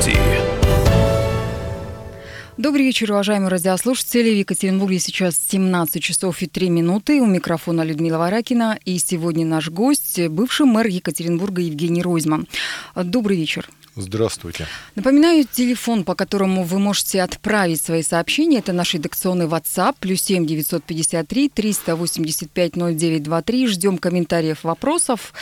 студии. Добрый вечер, уважаемые радиослушатели. В Екатеринбурге сейчас 17 часов и 3 минуты. У микрофона Людмила Варакина. И сегодня наш гость, бывший мэр Екатеринбурга Евгений Ройзман. Добрый вечер. Здравствуйте. Напоминаю, телефон, по которому вы можете отправить свои сообщения, это наш редакционный WhatsApp, плюс 7 953 385 0923. Ждем комментариев, вопросов.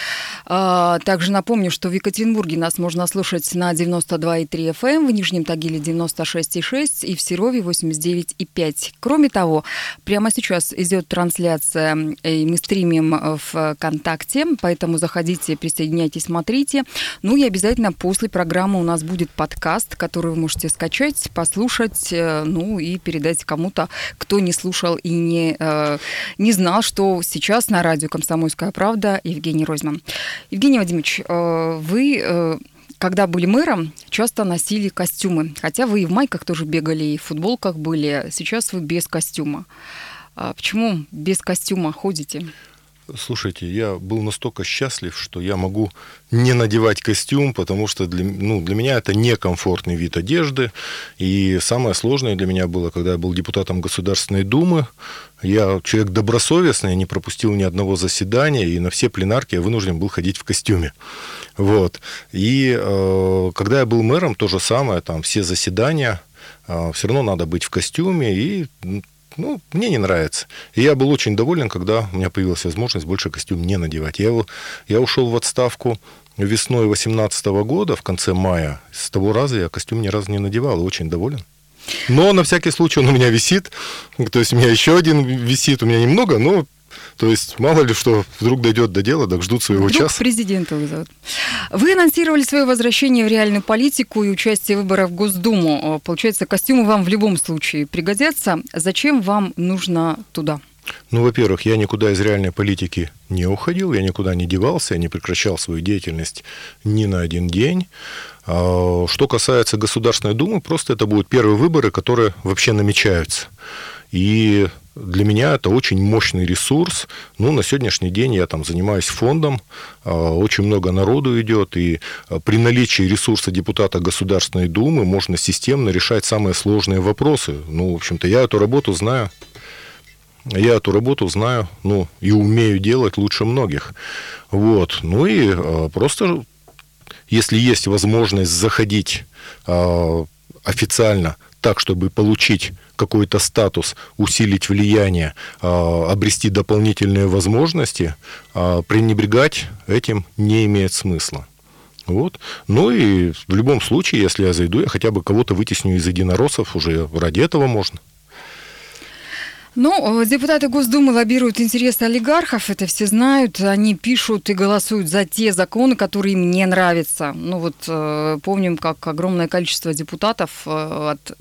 А, также напомню, что в Екатеринбурге нас можно слушать на 92,3 FM, эм, в Нижнем Тагиле 96,6 и в Серове 89,5. Кроме того, прямо сейчас идет трансляция, и мы стримим в ВКонтакте, поэтому заходите, присоединяйтесь, смотрите. Ну и обязательно после программы у нас будет подкаст, который вы можете скачать, послушать, э, ну и передать кому-то, кто не слушал и не, э, не знал, что сейчас на радио «Комсомольская правда» Евгений Ройзман. Евгений Вадимович, э, вы когда были мэром, часто носили костюмы. Хотя вы и в майках тоже бегали, и в футболках были. Сейчас вы без костюма. А почему без костюма ходите? Слушайте, я был настолько счастлив, что я могу не надевать костюм, потому что для, ну, для меня это некомфортный вид одежды. И самое сложное для меня было, когда я был депутатом Государственной Думы. Я человек добросовестный, не пропустил ни одного заседания, и на все пленарки я вынужден был ходить в костюме. Вот. И э, когда я был мэром, то же самое, там все заседания, э, все равно надо быть в костюме, и ну, мне не нравится. И я был очень доволен, когда у меня появилась возможность больше костюм не надевать. Я, я ушел в отставку весной 2018 года, в конце мая. С того раза я костюм ни разу не надевал, и очень доволен. Но на всякий случай он у меня висит. То есть у меня еще один висит, у меня немного, но то есть, мало ли что, вдруг дойдет до дела, так ждут своего вдруг часа. президента вызовут. Вы анонсировали свое возвращение в реальную политику и участие в выборах в Госдуму. Получается, костюмы вам в любом случае пригодятся. Зачем вам нужно туда? Ну, во-первых, я никуда из реальной политики не уходил, я никуда не девался, я не прекращал свою деятельность ни на один день. А, что касается Государственной Думы, просто это будут первые выборы, которые вообще намечаются. И для меня это очень мощный ресурс. Ну, на сегодняшний день я там занимаюсь фондом, а, очень много народу идет, и а, при наличии ресурса депутата Государственной Думы можно системно решать самые сложные вопросы. Ну, в общем-то, я эту работу знаю. Я эту работу знаю, ну, и умею делать лучше многих. Вот. Ну и а, просто, если есть возможность заходить официально так, чтобы получить какой-то статус, усилить влияние, а, обрести дополнительные возможности, а, пренебрегать этим не имеет смысла. Вот. Ну и в любом случае, если я зайду, я хотя бы кого-то вытесню из единороссов, уже ради этого можно. Ну, э, депутаты Госдумы лоббируют интересы олигархов, это все знают. Они пишут и голосуют за те законы, которые им не нравятся. Ну вот э, помним, как огромное количество депутатов э, от,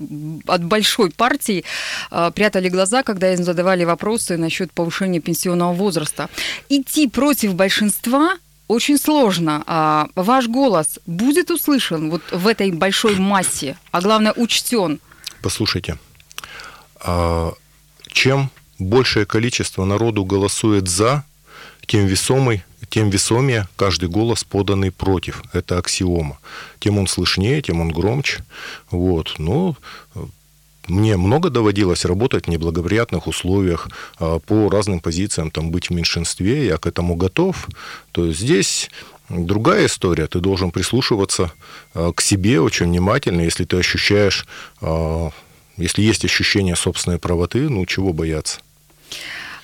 от большой партии прятали глаза, когда им задавали вопросы насчет повышения пенсионного возраста. Идти против большинства очень сложно. А ваш голос будет услышан вот в этой большой массе, а главное учтен? Послушайте, а чем большее количество народу голосует за, тем весомый, тем весомее каждый голос поданный против. Это аксиома. Тем он слышнее, тем он громче. Вот. Ну, мне много доводилось работать в неблагоприятных условиях а, по разным позициям, там быть в меньшинстве, я к этому готов. То есть здесь другая история. Ты должен прислушиваться а, к себе очень внимательно, если ты ощущаешь а, если есть ощущение собственной правоты, ну чего бояться?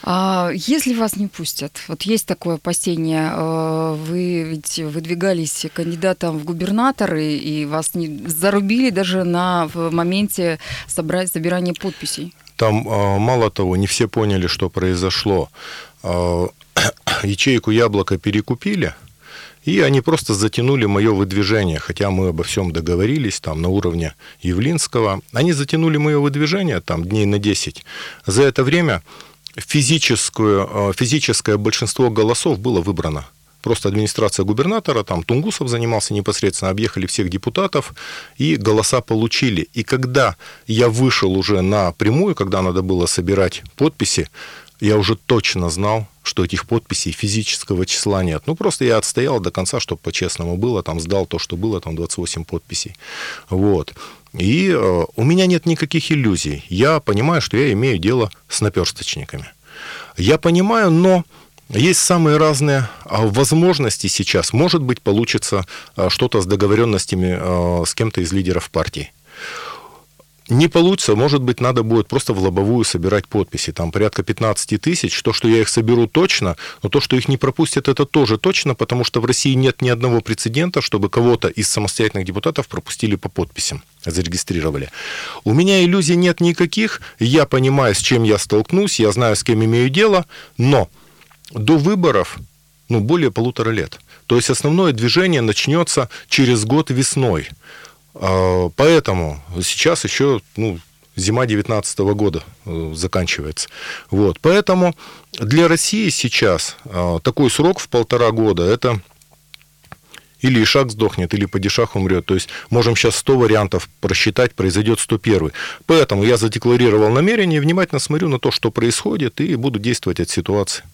А если вас не пустят, вот есть такое опасение, э, вы ведь выдвигались кандидатом в губернаторы, и вас не зарубили даже на в моменте собрать, собирания подписей. Там а, мало того, не все поняли, что произошло. А, ячейку яблоко перекупили – и они просто затянули мое выдвижение, хотя мы обо всем договорились там на уровне Явлинского. Они затянули мое выдвижение там дней на 10. За это время физическое, э, физическое большинство голосов было выбрано. Просто администрация губернатора, там Тунгусов занимался непосредственно, объехали всех депутатов и голоса получили. И когда я вышел уже на прямую, когда надо было собирать подписи, я уже точно знал, что этих подписей физического числа нет. Ну, просто я отстоял до конца, чтобы по-честному было, там сдал то, что было, там 28 подписей. Вот. И э, у меня нет никаких иллюзий. Я понимаю, что я имею дело с наперсточниками. Я понимаю, но есть самые разные а, возможности сейчас. Может быть, получится а, что-то с договоренностями а, с кем-то из лидеров партии не получится, может быть, надо будет просто в лобовую собирать подписи. Там порядка 15 тысяч. То, что я их соберу точно, но то, что их не пропустят, это тоже точно, потому что в России нет ни одного прецедента, чтобы кого-то из самостоятельных депутатов пропустили по подписям, зарегистрировали. У меня иллюзий нет никаких. Я понимаю, с чем я столкнусь, я знаю, с кем имею дело, но до выборов ну, более полутора лет. То есть основное движение начнется через год весной. А, поэтому сейчас еще ну, зима 2019 года э, заканчивается. Вот. Поэтому для России сейчас а, такой срок в полтора года – это или Ишак сдохнет, или Падишах умрет. То есть можем сейчас 100 вариантов просчитать, произойдет 101. Поэтому я задекларировал намерение, внимательно смотрю на то, что происходит, и буду действовать от ситуации.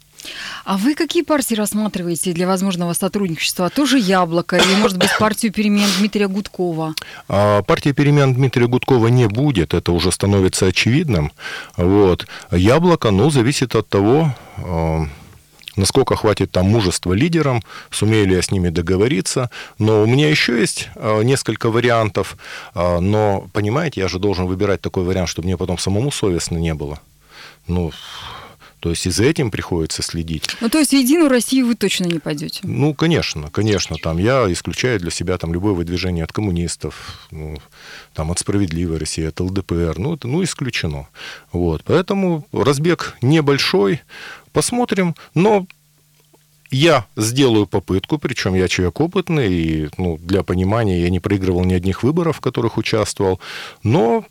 А вы какие партии рассматриваете для возможного сотрудничества? Тоже «Яблоко» или, может быть, партию перемен Дмитрия Гудкова? А, партия перемен Дмитрия Гудкова не будет, это уже становится очевидным. Вот. «Яблоко», ну, зависит от того, а, насколько хватит там мужества лидерам, сумею ли я с ними договориться. Но у меня еще есть а, несколько вариантов, но, понимаете, я же должен выбирать такой вариант, чтобы мне потом самому совестно не было. Ну, то есть и за этим приходится следить. Ну, то есть в Единую Россию вы точно не пойдете? Ну, конечно, конечно. Там я исключаю для себя там любое выдвижение от коммунистов, ну, там, от «Справедливой России», от ЛДПР. Ну, это ну, исключено. Вот. Поэтому разбег небольшой. Посмотрим. Но я сделаю попытку, причем я человек опытный, и ну, для понимания я не проигрывал ни одних выборов, в которых участвовал, но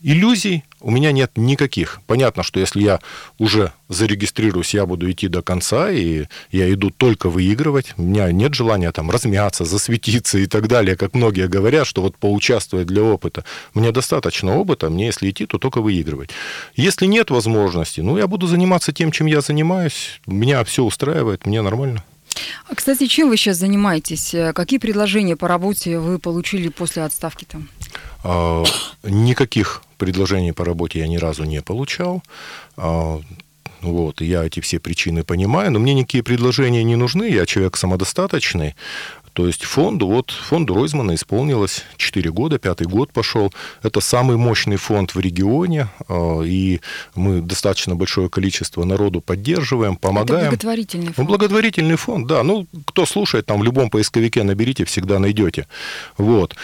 иллюзий у меня нет никаких. Понятно, что если я уже зарегистрируюсь, я буду идти до конца, и я иду только выигрывать. У меня нет желания там размяться, засветиться и так далее, как многие говорят, что вот поучаствовать для опыта. Мне достаточно опыта, мне если идти, то только выигрывать. Если нет возможности, ну, я буду заниматься тем, чем я занимаюсь. Меня все устраивает, мне нормально. А, кстати, чем вы сейчас занимаетесь? Какие предложения по работе вы получили после отставки там? А, никаких предложений по работе я ни разу не получал. А, вот, я эти все причины понимаю, но мне никакие предложения не нужны, я человек самодостаточный. То есть фонду, вот фонду Ройзмана исполнилось 4 года, пятый год пошел. Это самый мощный фонд в регионе, а, и мы достаточно большое количество народу поддерживаем, помогаем. Это благотворительный фонд. Ну, благотворительный фонд, да. Ну, кто слушает, там в любом поисковике наберите, всегда найдете. Вот.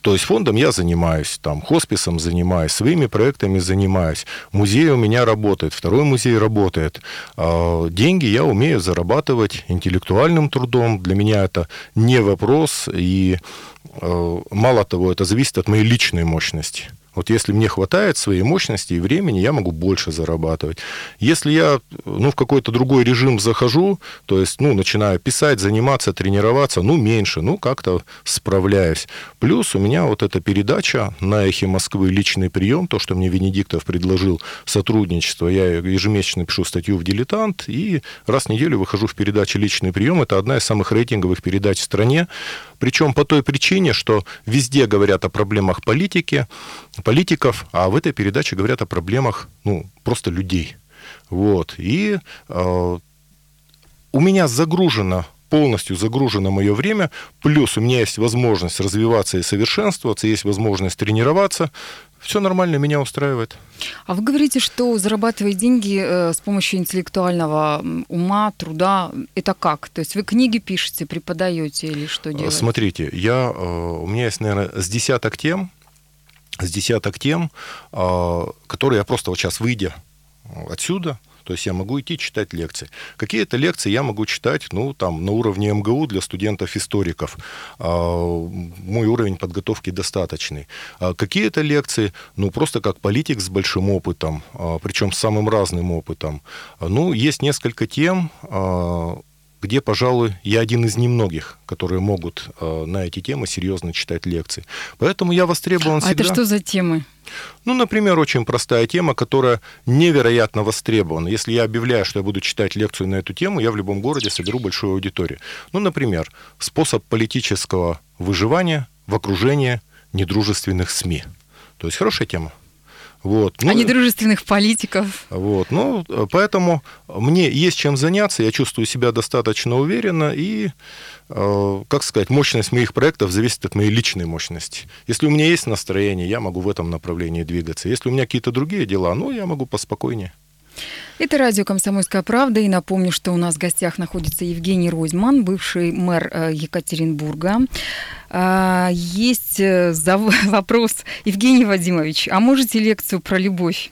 То есть фондом я занимаюсь, там, хосписом занимаюсь, своими проектами занимаюсь. Музей у меня работает, второй музей работает. А, деньги я умею зарабатывать интеллектуальным трудом. Для меня это не вопрос. И а, мало того, это зависит от моей личной мощности. Вот если мне хватает своей мощности и времени, я могу больше зарабатывать. Если я ну, в какой-то другой режим захожу, то есть ну, начинаю писать, заниматься, тренироваться, ну, меньше, ну, как-то справляюсь. Плюс у меня вот эта передача на «Эхе Москвы» «Личный прием», то, что мне Венедиктов предложил сотрудничество. Я ежемесячно пишу статью в «Дилетант», и раз в неделю выхожу в передаче «Личный прием». Это одна из самых рейтинговых передач в стране. Причем по той причине, что везде говорят о проблемах политики, политиков, а в этой передаче говорят о проблемах ну, просто людей. Вот. И э, у меня загружено полностью загружено мое время, плюс у меня есть возможность развиваться и совершенствоваться, есть возможность тренироваться, все нормально, меня устраивает. А вы говорите, что зарабатывать деньги э, с помощью интеллектуального ума, труда, это как? То есть вы книги пишете, преподаете или что делаете? Смотрите, я, э, у меня есть, наверное, с десяток тем, с десяток тем, э, которые я просто вот сейчас, выйдя отсюда, то есть я могу идти читать лекции. Какие-то лекции я могу читать, ну, там, на уровне МГУ для студентов-историков. А, мой уровень подготовки достаточный. А какие-то лекции, ну, просто как политик с большим опытом, а, причем с самым разным опытом. Ну, есть несколько тем, где, пожалуй, я один из немногих, которые могут э, на эти темы серьезно читать лекции. Поэтому я востребован а всегда. это что за темы? Ну, например, очень простая тема, которая невероятно востребована. Если я объявляю, что я буду читать лекцию на эту тему, я в любом городе соберу большую аудиторию. Ну, например, способ политического выживания в окружении недружественных СМИ. То есть хорошая тема. Вот. Ну, а недружественных политиков. Вот. Ну, поэтому мне есть чем заняться, я чувствую себя достаточно уверенно, и, э, как сказать, мощность моих проектов зависит от моей личной мощности. Если у меня есть настроение, я могу в этом направлении двигаться. Если у меня какие-то другие дела, ну, я могу поспокойнее. Это радио «Комсомольская правда». И напомню, что у нас в гостях находится Евгений Ройзман, бывший мэр э, Екатеринбурга. А, есть э, вопрос. Евгений Вадимович, а можете лекцию про любовь?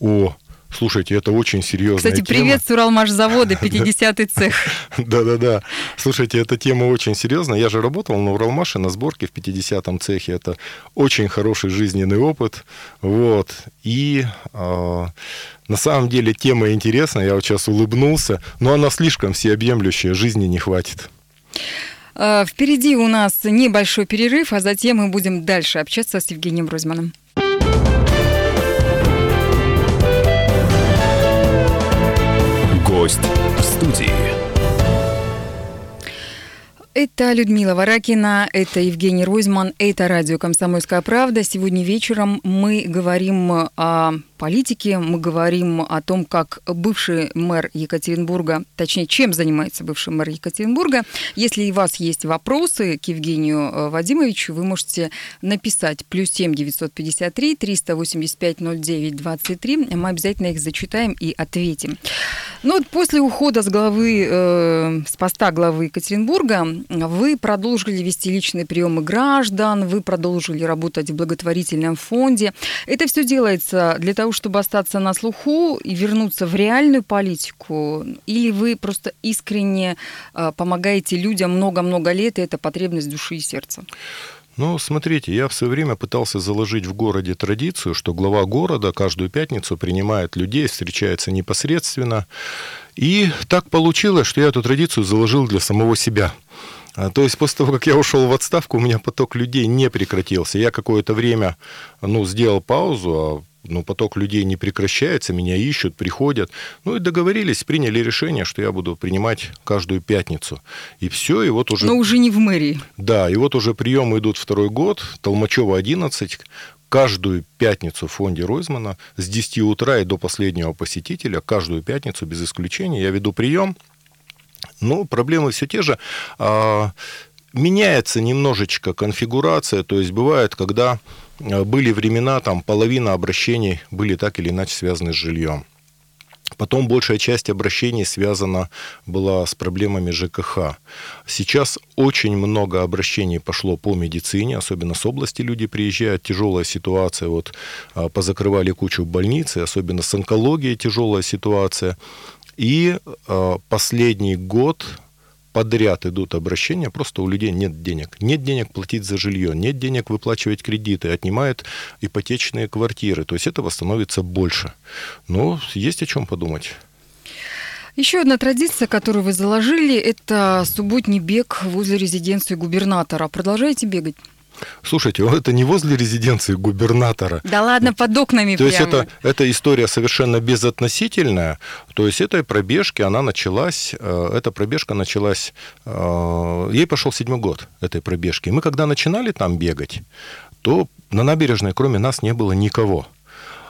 О, Слушайте, это очень серьезная Кстати, тема. привет с Уралмашзавода, 50-й цех. Да-да-да. Слушайте, эта тема очень серьезная. Я же работал на Уралмаше на сборке в 50-м цехе. Это очень хороший жизненный опыт. Вот. И э, на самом деле тема интересная. Я вот сейчас улыбнулся. Но она слишком всеобъемлющая. Жизни не хватит. А, впереди у нас небольшой перерыв, а затем мы будем дальше общаться с Евгением Розманом. Гость в студии. Это Людмила Варакина, это Евгений Ройзман, это радио «Комсомольская правда». Сегодня вечером мы говорим о политики. Мы говорим о том, как бывший мэр Екатеринбурга, точнее, чем занимается бывший мэр Екатеринбурга. Если у вас есть вопросы к Евгению э, Вадимовичу, вы можете написать плюс 7 953 385 09 23. Мы обязательно их зачитаем и ответим. Ну вот после ухода с главы, э, с поста главы Екатеринбурга вы продолжили вести личные приемы граждан, вы продолжили работать в благотворительном фонде. Это все делается для того, чтобы остаться на слуху и вернуться в реальную политику? Или вы просто искренне э, помогаете людям много-много лет, и это потребность души и сердца? Ну, смотрите, я в свое время пытался заложить в городе традицию, что глава города каждую пятницу принимает людей, встречается непосредственно. И так получилось, что я эту традицию заложил для самого себя. А, то есть после того, как я ушел в отставку, у меня поток людей не прекратился. Я какое-то время ну, сделал паузу, а ну, поток людей не прекращается, меня ищут, приходят. Ну и договорились, приняли решение, что я буду принимать каждую пятницу. И все, и вот уже... Но уже не в мэрии. Да, и вот уже приемы идут второй год, Толмачева 11, каждую пятницу в фонде Ройзмана с 10 утра и до последнего посетителя, каждую пятницу без исключения я веду прием. Ну, проблемы все те же. А, меняется немножечко конфигурация, то есть бывает, когда были времена, там половина обращений были так или иначе связаны с жильем. Потом большая часть обращений связана была с проблемами ЖКХ. Сейчас очень много обращений пошло по медицине, особенно с области люди приезжают, тяжелая ситуация, вот э, позакрывали кучу больниц, особенно с онкологией тяжелая ситуация. И э, последний год подряд идут обращения, просто у людей нет денег. Нет денег платить за жилье, нет денег выплачивать кредиты, отнимают ипотечные квартиры. То есть этого становится больше. Но есть о чем подумать. Еще одна традиция, которую вы заложили, это субботний бег возле резиденции губернатора. Продолжаете бегать? Слушайте, это не возле резиденции губернатора. Да ладно, под окнами То прямо. есть это, эта история совершенно безотносительная. То есть этой пробежки, она началась, э, эта пробежка началась, э, ей пошел седьмой год этой пробежки. Мы когда начинали там бегать, то на набережной кроме нас не было никого.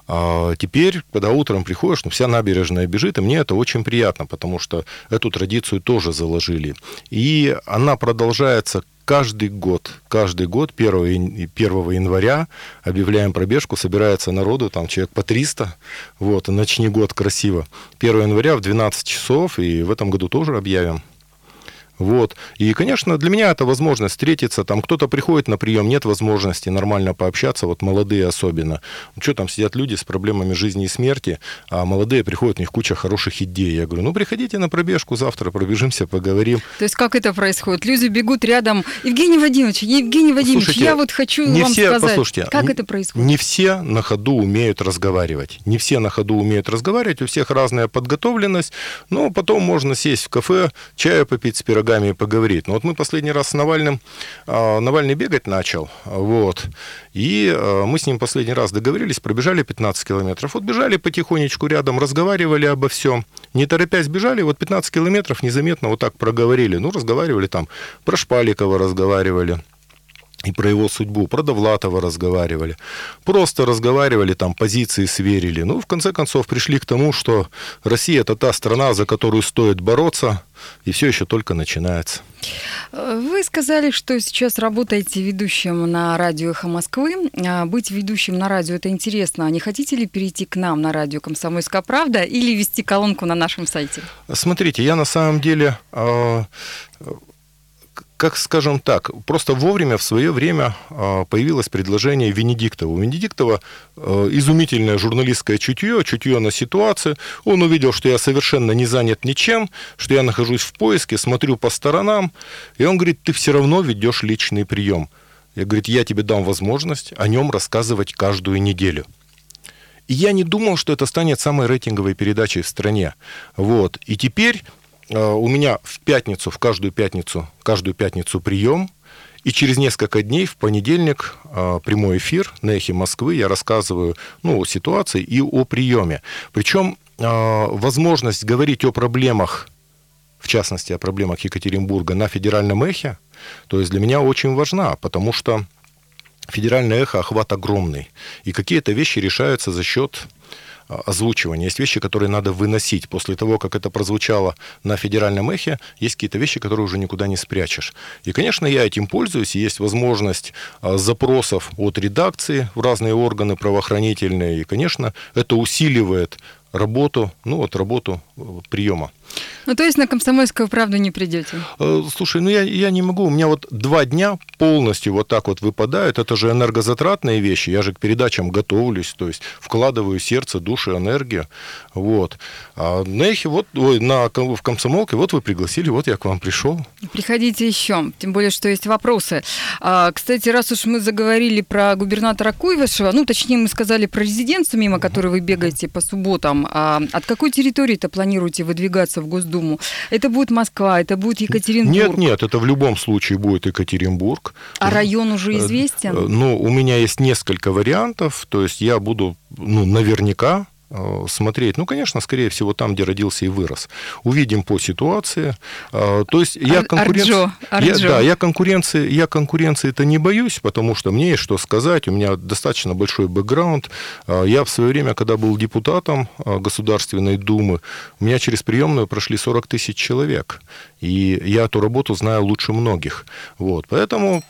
А теперь, когда утром приходишь, ну, вся набережная бежит, и мне это очень приятно, потому что эту традицию тоже заложили. И она продолжается каждый год, каждый год 1, 1 января объявляем пробежку, собирается народу, там человек по 300, вот, и начни год красиво. 1 января в 12 часов, и в этом году тоже объявим. Вот. И, конечно, для меня это возможность встретиться. Там кто-то приходит на прием, нет возможности нормально пообщаться, вот молодые особенно. Ну, что там сидят люди с проблемами жизни и смерти, а молодые приходят, у них куча хороших идей. Я говорю, ну, приходите на пробежку завтра, пробежимся, поговорим. То есть как это происходит? Люди бегут рядом. Евгений Вадимович, Евгений Вадимович, Слушайте, я вот хочу не вам все, сказать, послушайте, как это происходит? Не все на ходу умеют разговаривать. Не все на ходу умеют разговаривать, у всех разная подготовленность. Но потом можно сесть в кафе, чаю попить с пирогами и поговорить. Но вот мы последний раз с Навальным, а, Навальный бегать начал, вот, и а, мы с ним последний раз договорились, пробежали 15 километров. Вот бежали потихонечку рядом, разговаривали обо всем. Не торопясь бежали, вот 15 километров незаметно вот так проговорили. Ну, разговаривали там, про Шпаликова разговаривали и про его судьбу, про Довлатова разговаривали. Просто разговаривали, там позиции сверили. Ну, в конце концов, пришли к тому, что Россия – это та страна, за которую стоит бороться, и все еще только начинается. Вы сказали, что сейчас работаете ведущим на радио «Эхо Москвы». А Быть ведущим на радио – это интересно. А не хотите ли перейти к нам на радио «Комсомольская правда» или вести колонку на нашем сайте? Смотрите, я на самом деле, э, как скажем так, просто вовремя в свое время э, появилось предложение Венедиктова. У Венедиктова э, изумительное журналистское чутье, чутье на ситуацию. Он увидел, что я совершенно не занят ничем, что я нахожусь в поиске, смотрю по сторонам, и он говорит, ты все равно ведешь личный прием. Я, говорит, я тебе дам возможность о нем рассказывать каждую неделю. И я не думал, что это станет самой рейтинговой передачей в стране. Вот. И теперь у меня в пятницу, в каждую пятницу, каждую пятницу прием, и через несколько дней, в понедельник, э, прямой эфир на «Эхе Москвы». Я рассказываю ну, о ситуации и о приеме. Причем э, возможность говорить о проблемах, в частности, о проблемах Екатеринбурга на федеральном эхе, то есть для меня очень важна, потому что федеральное эхо охват огромный. И какие-то вещи решаются за счет озвучивания. Есть вещи, которые надо выносить. После того, как это прозвучало на федеральном эхе, есть какие-то вещи, которые уже никуда не спрячешь. И, конечно, я этим пользуюсь. Есть возможность а, запросов от редакции в разные органы правоохранительные. И, конечно, это усиливает работу, ну вот работу э, приема. Ну, то есть на «Комсомольскую правду» не придете? Э, Слушай, ну я, я не могу. У меня вот два дня полностью вот так вот выпадают. Это же энергозатратные вещи. Я же к передачам готовлюсь, то есть вкладываю сердце, душу, энергию. Вот. А на эхе, вот, ой, на, в комсомолке, вот вы пригласили, вот я к вам пришел. Приходите еще, тем более, что есть вопросы. А, кстати, раз уж мы заговорили про губернатора Куйвышева, ну, точнее, мы сказали про резиденцию, мимо которой вы бегаете по субботам, а от какой территории-то планируете выдвигаться в Госдуму? Это будет Москва, это будет Екатеринбург? Нет, нет, это в любом случае будет Екатеринбург. А район уже Э, известен? э, Ну, у меня есть несколько вариантов, то есть я буду, ну, наверняка смотреть, ну, конечно, скорее всего, там, где родился и вырос. Увидим по ситуации. Э, То есть я конкуренции... Я, да, я конкуренции, я конкуренции-то не боюсь, потому что мне есть что сказать, у меня достаточно большой бэкграунд. Э, Я в свое время, когда был депутатом э, Государственной Думы, у меня через приемную прошли 40 тысяч человек, и я эту работу знаю лучше многих. Вот, поэтому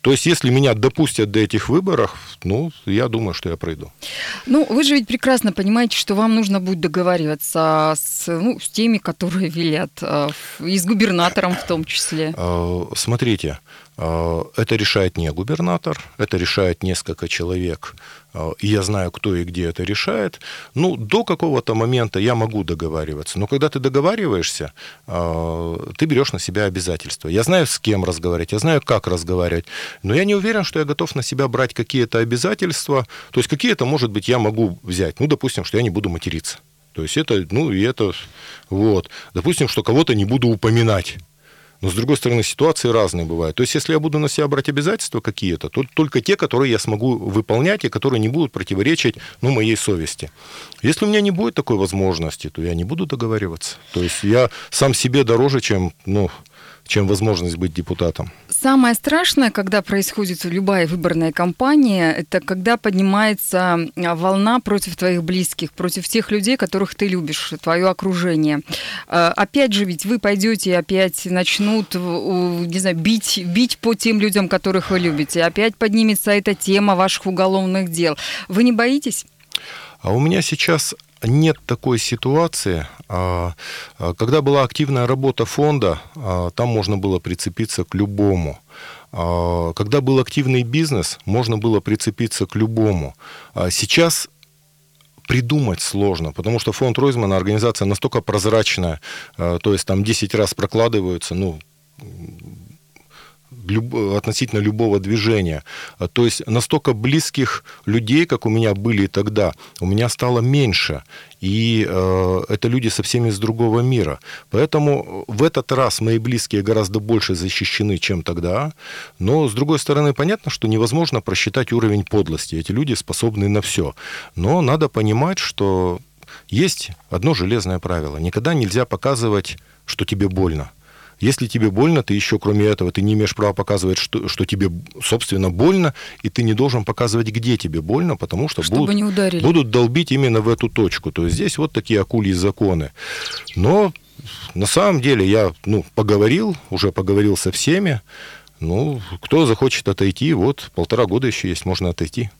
то есть, если меня допустят до этих выборов, ну, я думаю, что я пройду. Ну, вы же ведь прекрасно понимаете, что вам нужно будет договариваться с, ну, с теми, которые велят, э, и с губернатором в том числе. Э, Смотрите, это решает не губернатор, это решает несколько человек, э, и я знаю, кто и где это решает. Ну, до какого-то момента я могу договариваться, но когда ты договариваешься, э, ты берешь на себя обязательства. Я знаю, с кем разговаривать, я знаю, как разговаривать, но я не уверен, что я готов на себя брать какие-то обязательства. То есть какие-то, может быть, я могу взять. Ну, допустим, что я не буду материться. То есть это, ну, и это, вот. Допустим, что кого-то не буду упоминать. Но, с другой стороны, ситуации разные бывают. То есть, если я буду на себя брать обязательства какие-то, то только те, которые я смогу выполнять и которые не будут противоречить ну, моей совести. Если у меня не будет такой возможности, то я не буду договариваться. То есть, я сам себе дороже, чем, ну, чем возможность быть депутатом. Самое страшное, когда происходит любая выборная кампания, это когда поднимается а, волна против твоих близких, против тех людей, которых ты любишь, твое окружение. А, Опять же, ведь вы пойдете и опять начнут, не знаю, бить, бить по тем людям, которых вы любите. Опять поднимется эта тема ваших уголовных дел. Вы не боитесь? А у меня сейчас нет такой ситуации. А, а, когда была активная работа фонда, там можно было прицепиться к любому. Когда был активный бизнес, можно было прицепиться к любому. Сейчас придумать сложно, потому что фонд Ройзмана организация настолько прозрачная, то есть там 10 раз прокладываются, ну, люб, относительно любого движения. А, то есть настолько близких людей, как у меня были тогда, у меня стало меньше. И э, это люди совсем из другого мира. Поэтому в этот раз мои близкие гораздо больше защищены, чем тогда. Но, с другой стороны, понятно, что невозможно просчитать уровень подлости. Эти люди способны на все. Но надо понимать, что есть одно железное правило. Никогда нельзя показывать, что тебе больно. Если тебе больно, ты еще, кроме этого, ты не имеешь права показывать, что, что тебе, собственно, больно, и ты не должен показывать, где тебе больно, потому что Чтобы будут, не ударили. будут долбить именно в эту точку. То есть здесь вот такие акульи законы. Но на самом деле я ну, поговорил, уже поговорил со всеми. Ну, кто захочет отойти, вот полтора года еще есть, можно отойти.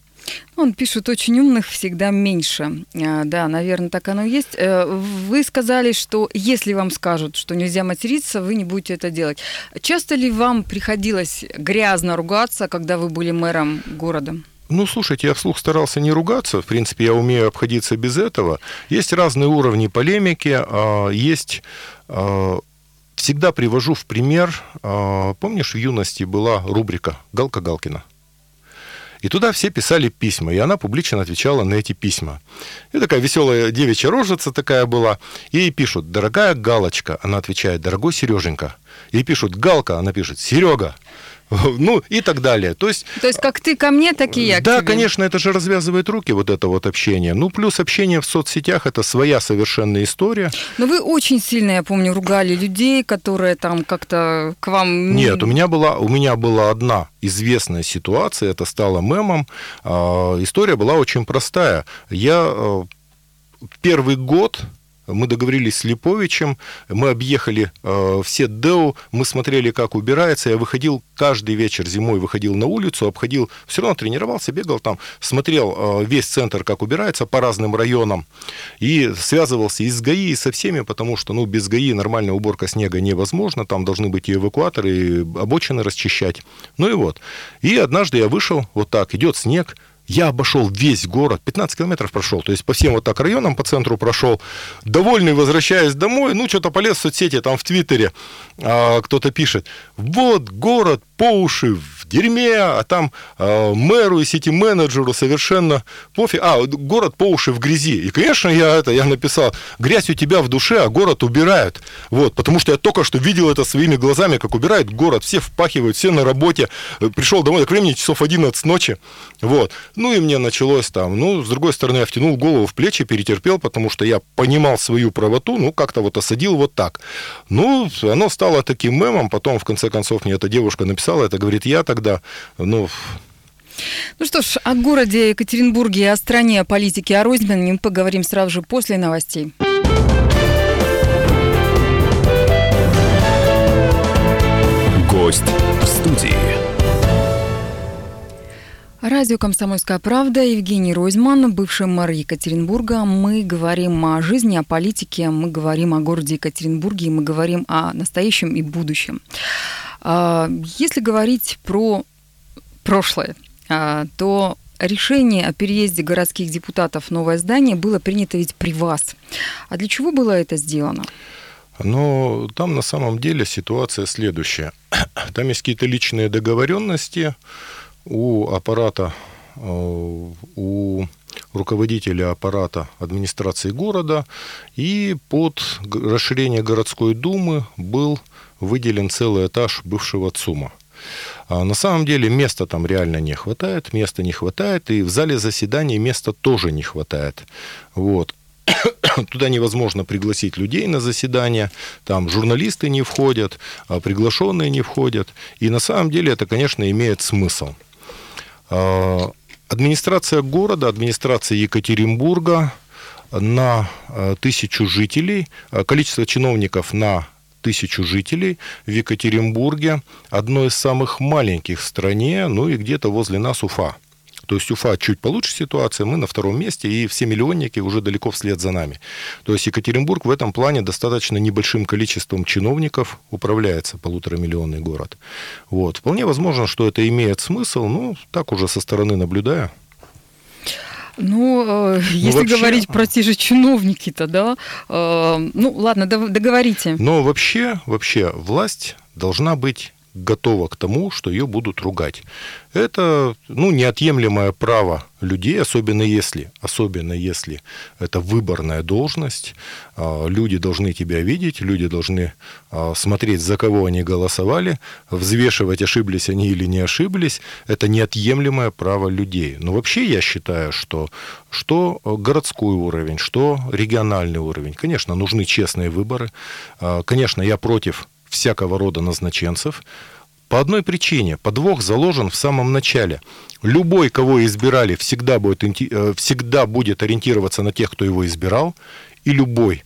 Он пишет, очень умных всегда меньше. А, да, наверное, так оно и есть. Э, вы сказали, что если вам скажут, что нельзя материться, вы не будете это делать. Часто ли вам приходилось грязно ругаться, когда вы были мэром города? Ну, слушайте, я вслух старался не ругаться. В принципе, я умею обходиться без этого. Есть разные уровни полемики. А, есть а, всегда привожу в пример. Помнишь, в юности была рубрика «Галка Галкина»? И туда все писали письма, и она публично отвечала на эти письма. И такая веселая девичья рожица такая была. Ей пишут, дорогая Галочка. Она отвечает, дорогой Сереженька. Ей пишут, Галка. Она пишет, Серега. ну и так далее. То есть, То есть как ты ко мне, так и я Да, тебе. конечно, это же развязывает руки, вот это вот общение. Ну, плюс общение в соцсетях – это своя совершенная история. Но вы очень сильно, я помню, ругали людей, которые там как-то к вам... Нет, у меня была, у меня была одна известная ситуация, это стало мемом. А, история была очень простая. Я э, первый год мы договорились с Липовичем, мы объехали э, все ДЭУ, мы смотрели, как убирается. Я выходил каждый вечер зимой, выходил на улицу, обходил, все равно тренировался, бегал там, смотрел э, весь центр, как убирается по разным районам. И связывался и с ГАИ, и со всеми, потому что ну, без ГАИ нормальная уборка снега невозможна. Там должны быть и эвакуаторы, и обочины расчищать. Ну и вот. И однажды я вышел, вот так, идет снег, я обошел весь город, 15 километров прошел, то есть по всем вот так районам, по центру прошел. Довольный, возвращаясь домой, ну, что-то полез в соцсети, там в Твиттере а, кто-то пишет, вот город по уши дерьме, а там э, мэру и сети-менеджеру совершенно пофиг. А, город по уши в грязи. И, конечно, я это, я написал, грязь у тебя в душе, а город убирают. Вот, потому что я только что видел это своими глазами, как убирают город, все впахивают, все на работе. Пришел домой, к времени часов 11 ночи. Вот. Ну и мне началось там, ну, с другой стороны, я втянул голову в плечи, перетерпел, потому что я понимал свою правоту, ну, как-то вот осадил вот так. Ну, оно стало таким мемом, потом, в конце концов, мне эта девушка написала, это говорит, я тогда, ну, ну что ж, о городе Екатеринбурге и о стране, о политике, о Ройзмане мы поговорим сразу же после новостей. Гость в студии. Радио «Комсомольская правда», Евгений Ройзман, бывший мэр Екатеринбурга. Мы говорим о жизни, о политике, мы говорим о городе Екатеринбурге, мы говорим о настоящем и будущем. А, если говорить про прошлое, а, то решение о переезде городских депутатов в новое здание было принято ведь при вас. А для чего было это сделано? Но там на самом деле ситуация следующая. Там есть какие-то личные договоренности, у аппарата, э, у руководителя аппарата администрации города, и под расширение городской думы был выделен целый этаж бывшего ЦУМа. А на самом деле места там реально не хватает, места не хватает, и в зале заседаний места тоже не хватает. Вот. Туда невозможно пригласить людей на заседание, там журналисты не входят, а приглашенные не входят. И на самом деле это, конечно, имеет смысл. А, администрация города, администрация Екатеринбурга на а, тысячу жителей, количество чиновников на тысячу жителей в Екатеринбурге, одно из самых маленьких в стране, ну и где-то возле нас Уфа. То есть Уфа чуть получше ситуация, мы на втором месте, и все миллионники уже далеко вслед за нами. То есть Екатеринбург в этом плане достаточно небольшим количеством чиновников управляется полуторамиллионный город. Вот. Вполне возможно, что это имеет смысл, ну, так уже со стороны наблюдая. Ну, э, ну, если вообще... говорить про те же чиновники-то, да, э, ну, ладно, договорите. Но вообще, вообще власть должна быть готова к тому, что ее будут ругать. Это ну, неотъемлемое право людей, особенно если, особенно если это выборная должность. А, люди должны тебя видеть, люди должны а, смотреть, за кого они голосовали, взвешивать, ошиблись они или не ошиблись. Это неотъемлемое право людей. Но вообще я считаю, что что городской уровень, что региональный уровень. Конечно, нужны честные выборы. А, конечно, я против всякого рода назначенцев. По одной причине. Подвох заложен в самом начале. Любой, кого избирали, всегда будет, э, всегда будет ориентироваться на тех, кто его избирал. И любой,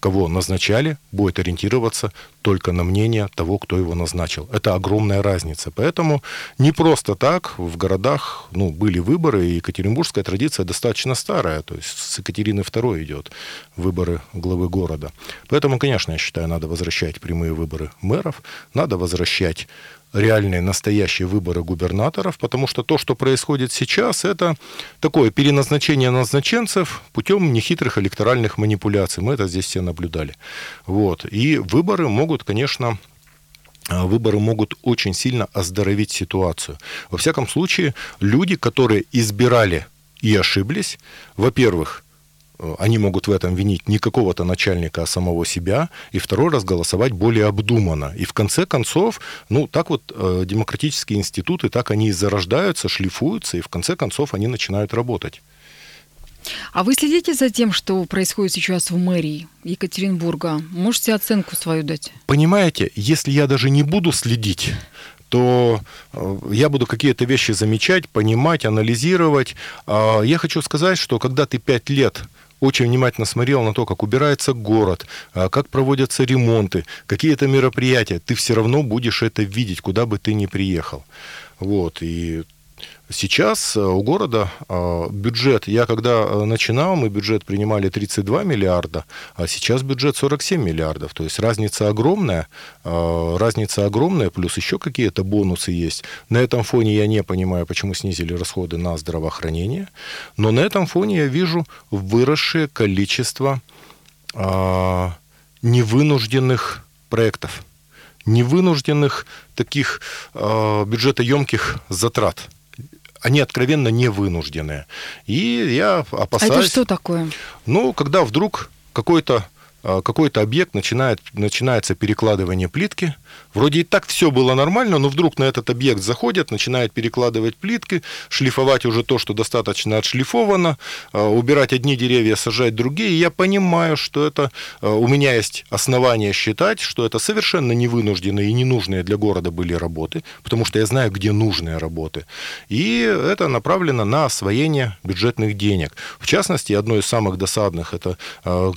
кого назначали, будет ориентироваться только на мнение того, кто его назначил. Это огромная разница. Поэтому не просто так в городах ну, были выборы, и екатеринбургская традиция достаточно старая. То есть с Екатерины II идет выборы главы города. Поэтому, конечно, я считаю, надо возвращать прямые выборы мэров, надо возвращать реальные, настоящие выборы губернаторов, потому что то, что происходит сейчас, это такое переназначение назначенцев путем нехитрых электоральных манипуляций. Мы это здесь все наблюдали. Вот. И выборы могут, конечно, выборы могут очень сильно оздоровить ситуацию. Во всяком случае, люди, которые избирали и ошиблись, во-первых, они могут в этом винить не какого-то начальника, а самого себя, и второй раз голосовать более обдуманно. И в конце концов, ну, так вот э, демократические институты, так они и зарождаются, шлифуются, и в конце концов они начинают работать. А вы следите за тем, что происходит сейчас в мэрии Екатеринбурга? Можете оценку свою дать? Понимаете, если я даже не буду следить, то э, я буду какие-то вещи замечать, понимать, анализировать. А я хочу сказать, что когда ты пять лет очень внимательно смотрел на то, как убирается город, а, как проводятся ремонты, какие-то мероприятия, ты все равно будешь это видеть, куда бы ты ни приехал. Вот, и Сейчас э, у города э, бюджет, я когда э, начинал, мы бюджет принимали 32 миллиарда, а сейчас бюджет 47 миллиардов. То есть разница огромная, разница огромная, плюс еще какие-то бонусы есть. На этом фоне я не понимаю, почему снизили расходы на здравоохранение, но на этом фоне я вижу выросшее количество невынужденных проектов, невынужденных таких бюджетоемких затрат – они откровенно не вынужденные. И я опасаюсь... А это что такое? Ну, когда вдруг какой-то какой-то объект начинает, начинается перекладывание плитки. Вроде и так все было нормально, но вдруг на этот объект заходят, начинают перекладывать плитки, шлифовать уже то, что достаточно отшлифовано, а, убирать одни деревья, сажать другие. И я понимаю, что это а, у меня есть основания считать, что это совершенно невынужденные и ненужные для города были работы, потому что я знаю, где нужные работы. И это направлено на освоение бюджетных денег. В частности, одно из самых досадных это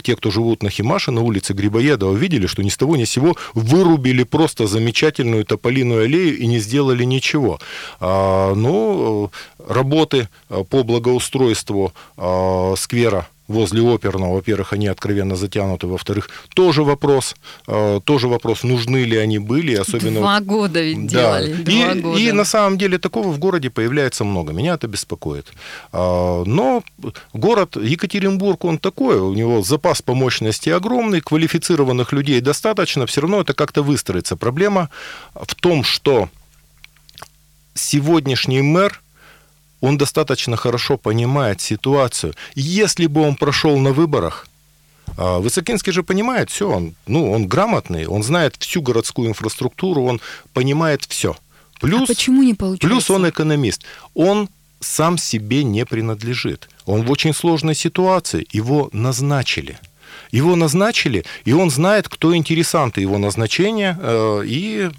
те, кто живут на Химах, Маша на улице Грибоедова видели, что ни с того ни с сего вырубили просто замечательную тополиную аллею и не сделали ничего. А, ну, работы по благоустройству а, сквера возле оперного, во-первых, они откровенно затянуты, во-вторых, тоже вопрос, э, тоже вопрос, нужны ли они были, особенно... Два года ведь да. делали, два и, года. И на самом деле такого в городе появляется много, меня это беспокоит. А, но город Екатеринбург, он такой, у него запас по мощности огромный, квалифицированных людей достаточно, все равно это как-то выстроится. Проблема в том, что сегодняшний мэр он достаточно хорошо понимает ситуацию. Если бы он прошел на выборах, а, Высокинский же понимает все, он, ну, он грамотный, он знает всю городскую инфраструктуру, он понимает все. Плюс, а почему не получается? Плюс он экономист. Он сам себе не принадлежит. Он в очень сложной ситуации, его назначили. Его назначили, и он знает, кто интересанты его назначения, э, и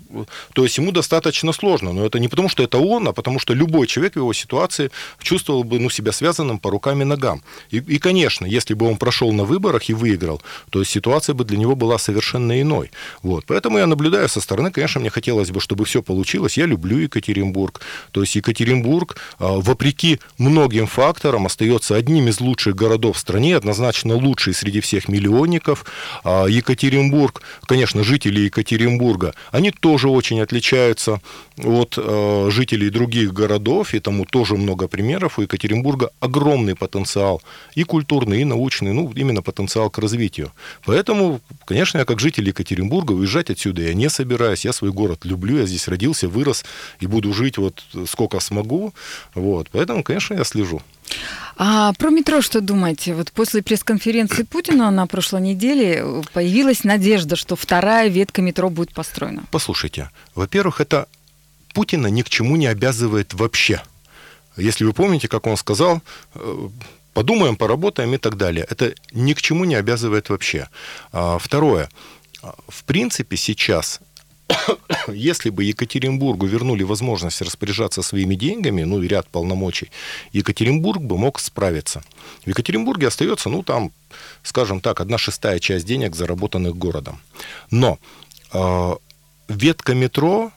то есть ему достаточно сложно. Но это не потому, что это он, а потому что любой человек в его ситуации чувствовал бы ну, себя связанным по рукам и ногам. И, и, конечно, если бы он прошел на выборах и выиграл, то ситуация бы для него была совершенно иной. Вот. Поэтому я наблюдаю со стороны, конечно, мне хотелось бы, чтобы все получилось. Я люблю Екатеринбург. То есть Екатеринбург, а, вопреки многим факторам, остается одним из лучших городов в стране, однозначно лучший среди всех миллионников. А, Екатеринбург, конечно, жители Екатеринбурга, они тоже очень отличаются от а, жителей других городов, и тому тоже много примеров. У Екатеринбурга огромный потенциал и культурный, и научный, ну, именно потенциал к развитию. Поэтому, конечно, я как житель Екатеринбурга уезжать отсюда я не собираюсь. Я свой город люблю, я здесь родился, вырос и буду жить вот сколько смогу. Вот. Поэтому, конечно, я слежу. А про метро что думаете? Вот после пресс-конференции Путина на прошлой неделе появилась надежда, что вторая ветка метро будет построена. Послушайте, во-первых, это Путина ни к чему не обязывает вообще. Если вы помните, как он сказал, э, подумаем, поработаем и так далее. Это ни к чему не обязывает вообще. А, второе. В принципе, сейчас если бы Екатеринбургу вернули возможность распоряжаться своими деньгами, ну и ряд полномочий, Екатеринбург бы мог справиться. В Екатеринбурге остается, ну там, скажем так, одна шестая часть денег, заработанных городом. Но э, ветка метро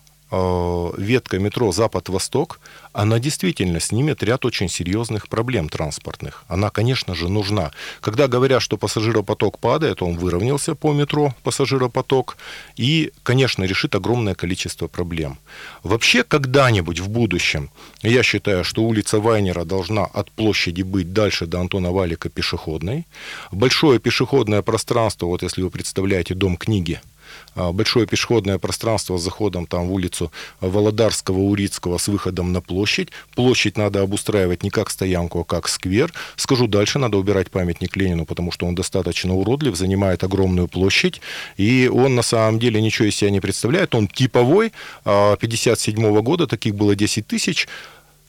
ветка метро Запад-Восток, она действительно снимет ряд очень серьезных проблем транспортных. Она, конечно же, нужна. Когда говорят, что пассажиропоток падает, он выровнялся по метро, пассажиропоток, и, конечно, решит огромное количество проблем. Вообще, когда-нибудь в будущем, я считаю, что улица Вайнера должна от площади быть дальше до Антона Валика пешеходной. Большое пешеходное пространство, вот если вы представляете дом книги, большое пешеходное пространство с заходом там в улицу Володарского, Урицкого с выходом на площадь. Площадь надо обустраивать не как стоянку, а как сквер. Скажу дальше, надо убирать памятник Ленину, потому что он достаточно уродлив, занимает огромную площадь, и он на самом деле ничего из себя не представляет. Он типовой, 57 а, года, таких было 10 тысяч,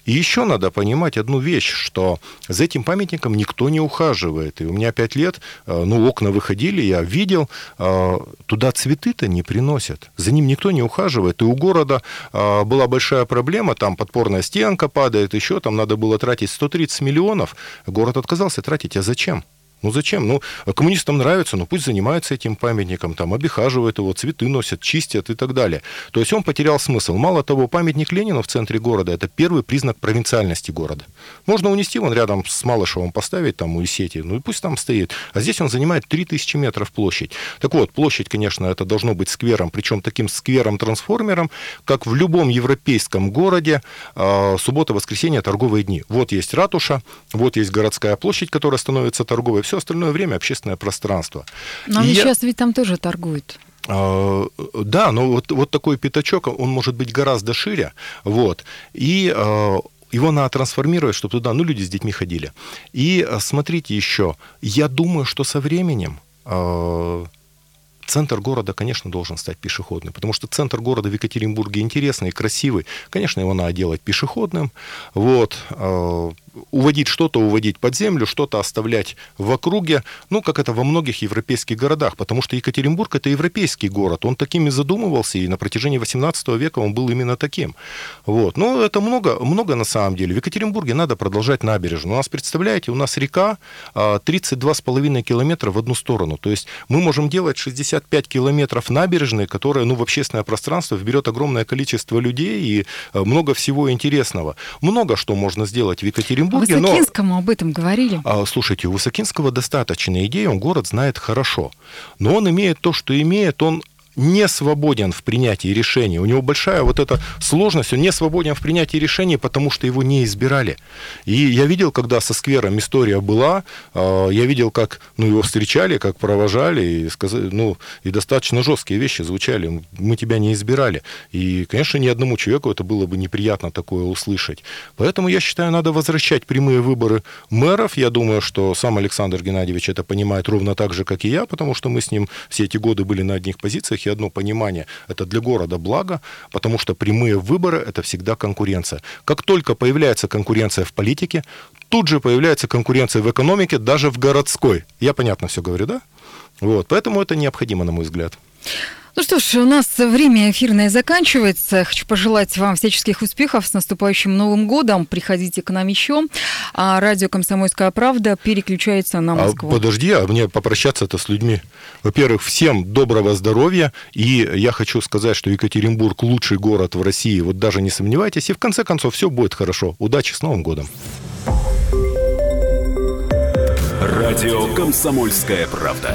и еще надо понимать одну вещь, что за этим памятником никто не ухаживает. И у меня пять лет, э, ну, окна выходили, я видел, э, туда цветы-то не приносят. За ним никто не ухаживает. И у города э, была большая проблема, там подпорная стенка падает, еще там надо было тратить 130 миллионов. Город отказался тратить, а зачем? Ну зачем? Ну, коммунистам нравится, ну пусть занимаются этим памятником, там, обихаживают его, цветы носят, чистят и так далее. То есть он потерял смысл. Мало того, памятник Ленину в центре города – это первый признак провинциальности города. Можно унести, вон рядом с Малышевым поставить, там, у Исети, ну и пусть там стоит. А здесь он занимает 3000 метров площадь. Так вот, площадь, конечно, это должно быть сквером, причем таким сквером-трансформером, как в любом европейском городе, э, суббота-воскресенье, торговые дни. Вот есть ратуша, вот есть городская площадь, которая становится торговой, все остальное время общественное пространство. Но и сейчас я... ведь там тоже торгуют. А, да, но вот, вот такой пятачок, он может быть гораздо шире. Вот. И а, его надо трансформировать, чтобы туда, ну, люди с детьми ходили. И а, смотрите еще, я думаю, что со временем центр города, конечно, должен стать пешеходным, потому что центр города в Екатеринбурге интересный, красивый. Конечно, его надо делать пешеходным. Вот уводить что-то, уводить под землю, что-то оставлять в округе, ну, как это во многих европейских городах, потому что Екатеринбург – это европейский город, он таким и задумывался, и на протяжении 18 века он был именно таким. Вот. Но это много, много на самом деле. В Екатеринбурге надо продолжать набережную. У нас, представляете, у нас река 32,5 а, километра в одну сторону, то есть мы можем делать 65 километров набережной, которая, ну, в общественное пространство вберет огромное количество людей и а, много всего интересного. Много что можно сделать в Екатеринбурге, Екатеринбурге. Высокинскому но... об этом говорили. А, слушайте, у Высокинского достаточно идей, он город знает хорошо. Но он имеет то, что имеет, он не свободен в принятии решений. У него большая вот эта сложность, он не свободен в принятии решений, потому что его не избирали. И я видел, когда со сквером история была, а, я видел, как ну, его встречали, как провожали, и, сказали, ну, и достаточно жесткие вещи звучали. Мы тебя не избирали. И, конечно, ни одному человеку это было бы неприятно такое услышать. Поэтому, я считаю, надо возвращать прямые выборы мэров. Я думаю, что сам Александр Геннадьевич это понимает ровно так же, как и я, потому что мы с ним все эти годы были на одних позициях все одно понимание. Это для города благо, потому что прямые выборы – это всегда конкуренция. Как только появляется конкуренция в политике, тут же появляется конкуренция в экономике, даже в городской. Я понятно все говорю, да? Вот, поэтому это необходимо, на мой взгляд. Ну что ж, у нас время эфирное заканчивается. Хочу пожелать вам всяческих успехов с наступающим Новым годом. Приходите к нам еще. А радио «Комсомольская правда» переключается на Москву. А подожди, а мне попрощаться-то с людьми. Во-первых, всем доброго здоровья. И я хочу сказать, что Екатеринбург лучший город в России. Вот даже не сомневайтесь. И в конце концов все будет хорошо. Удачи с Новым годом. Радио «Комсомольская правда».